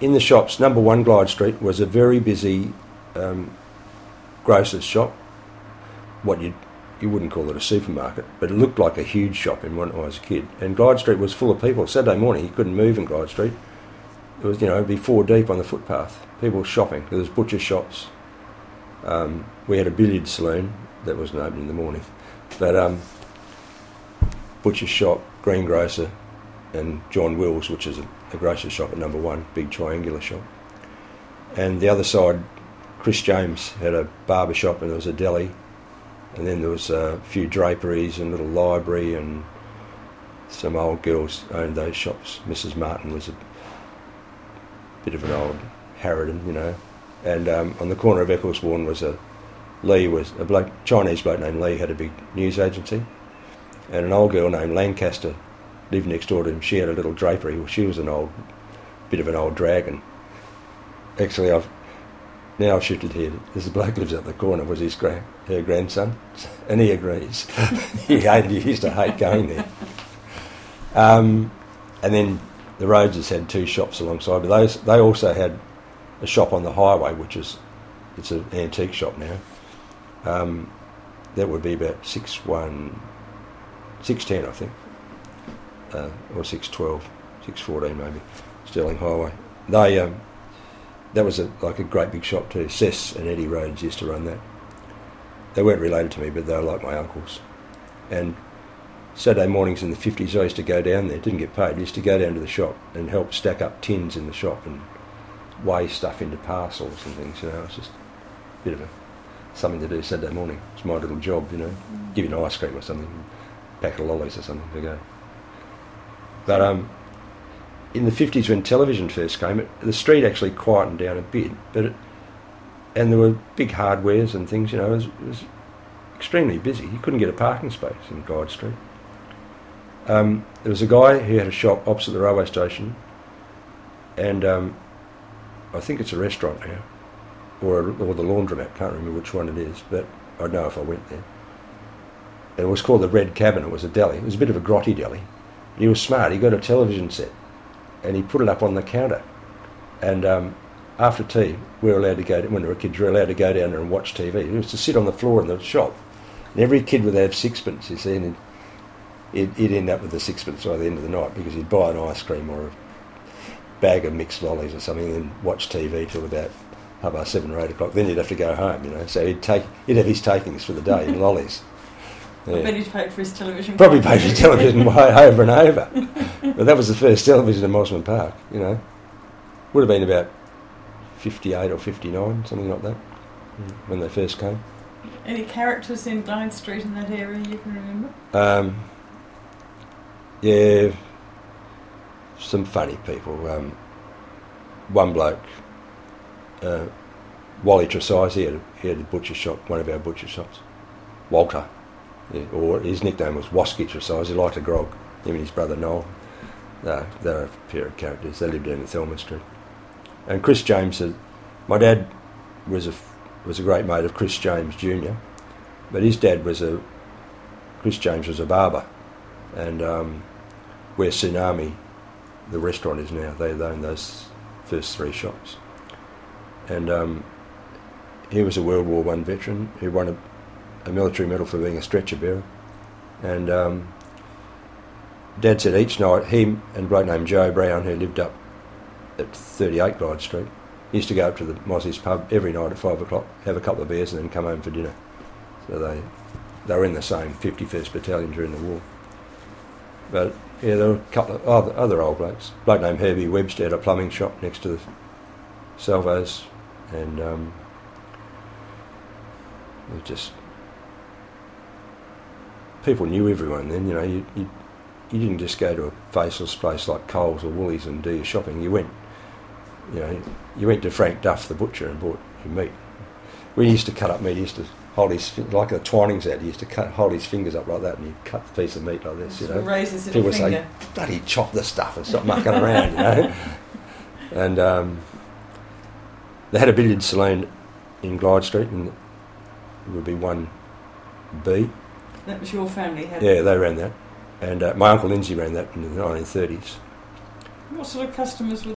in the shops, number one Glyde Street was a very busy um, grocer's shop. What you you wouldn't call it a supermarket, but it looked like a huge shop in when I was a kid. And Glyde Street was full of people. Saturday morning, you couldn't move in Glyde Street. It was, you know, it'd be four deep on the footpath. People shopping. There was butcher shops. Um, we had a billiard saloon that wasn't open in the morning, but um, butcher shop, greengrocer, and John Wills, which is a, a grocery shop at number one, big triangular shop. And the other side, Chris James had a barber shop and there was a deli, and then there was a few draperies and a little library and some old girls owned those shops. Mrs. Martin was a bit of an old harridan, you know. And um, on the corner of Ecclesbourne was a Lee was a bloke, Chinese bloke named Lee had a big news agency, and an old girl named Lancaster lived next door to him. She had a little drapery. She was an old, bit of an old dragon. Actually, I've now I've shifted here. This bloke lives at the corner. Was his grand, her grandson, and he agrees. he hated. He used to hate going there. Um, and then the Rhodeses had two shops alongside, but those they also had a shop on the highway, which is it's an antique shop now. Um, that would be about six one, six ten, I think, uh, or six twelve, six fourteen maybe, Stirling Highway. They um, that was a, like a great big shop too. Cess and Eddie Rhodes used to run that. They weren't related to me, but they were like my uncles. And Saturday mornings in the 50s, I used to go down there, didn't get paid, I used to go down to the shop and help stack up tins in the shop and weigh stuff into parcels and things, you know. It's just a bit of a, something to do Saturday morning. It's my little job, you know. Give you an ice cream or something, packet of lollies or something to go. But um, in the 50s when television first came, it, the street actually quietened down a bit, but it, and there were big hardwares and things, you know, it was, it was extremely busy. You couldn't get a parking space in Glyde Street. Um, there was a guy who had a shop opposite the railway station, and um, I think it's a restaurant now, or, a, or the laundromat, can't remember which one it is, but I'd know if I went there. It was called the Red Cabin, it was a deli. It was a bit of a grotty deli. He was smart, he got a television set, and he put it up on the counter. And um, after tea, we were allowed to go, when we were kids, we were allowed to go down there and watch TV. It was to sit on the floor in the shop. And every kid would have sixpence, you see, and he'd, he'd end up with a sixpence by the end of the night because he'd buy an ice cream or a bag of mixed lollies or something and watch TV till about half past seven or eight o'clock. Then he'd have to go home, you know. So he'd take he'd have his takings for the day in lollies. I bet he'd paid for his television. Probably paid for his television way over and over. But that was the first television in Mosman Park, you know. Would have been about 58 or 59, something like that, when they first came. Any characters in Glyde Street in that area you can remember? Um, yeah, some funny people. Um, one bloke, uh, Wally Tresize, he had, a, he had a butcher shop, one of our butcher shops. Walter, yeah, or his nickname was Wasky Tresize, he liked a grog, him and his brother Noel. They're a pair of characters, they lived down in Thelma Street. And Chris James, uh, my dad was a, was a great mate of Chris James Jr., but his dad was a, Chris James was a barber, and um, where Tsunami, the restaurant is now, they own those first three shops. And um, he was a World War One veteran who won a, a, military medal for being a stretcher bearer. And um, Dad said each night, him and a bloke named Joe Brown, who lived up at 38 Glyde Street, used to go up to the Mozzie's pub every night at five o'clock, have a couple of beers, and then come home for dinner. So they they were in the same 51st Battalion during the war. But yeah, there were a couple of other, other old blokes. A bloke named Herbie Webster had a plumbing shop next to the Salvos, and um, it was just people knew everyone then. You know, you, you you didn't just go to a faceless place like Coles or Woolies and do your shopping. You went, you know, you went to Frank Duff the butcher and bought your meat. We used to cut up meat, he used to hold his like a Twinings ad. He used to cut, hold his fingers up like that, and he'd cut the piece of meat like this. You know, raise people would say, "Bloody chop the stuff and stop mucking around," you know. And um, they had a billiard saloon in Glyde Street, and it would be one B. That was your family had. Yeah, they ran that, and uh, my uncle Lindsay ran that in the 1930s. What sort of customers were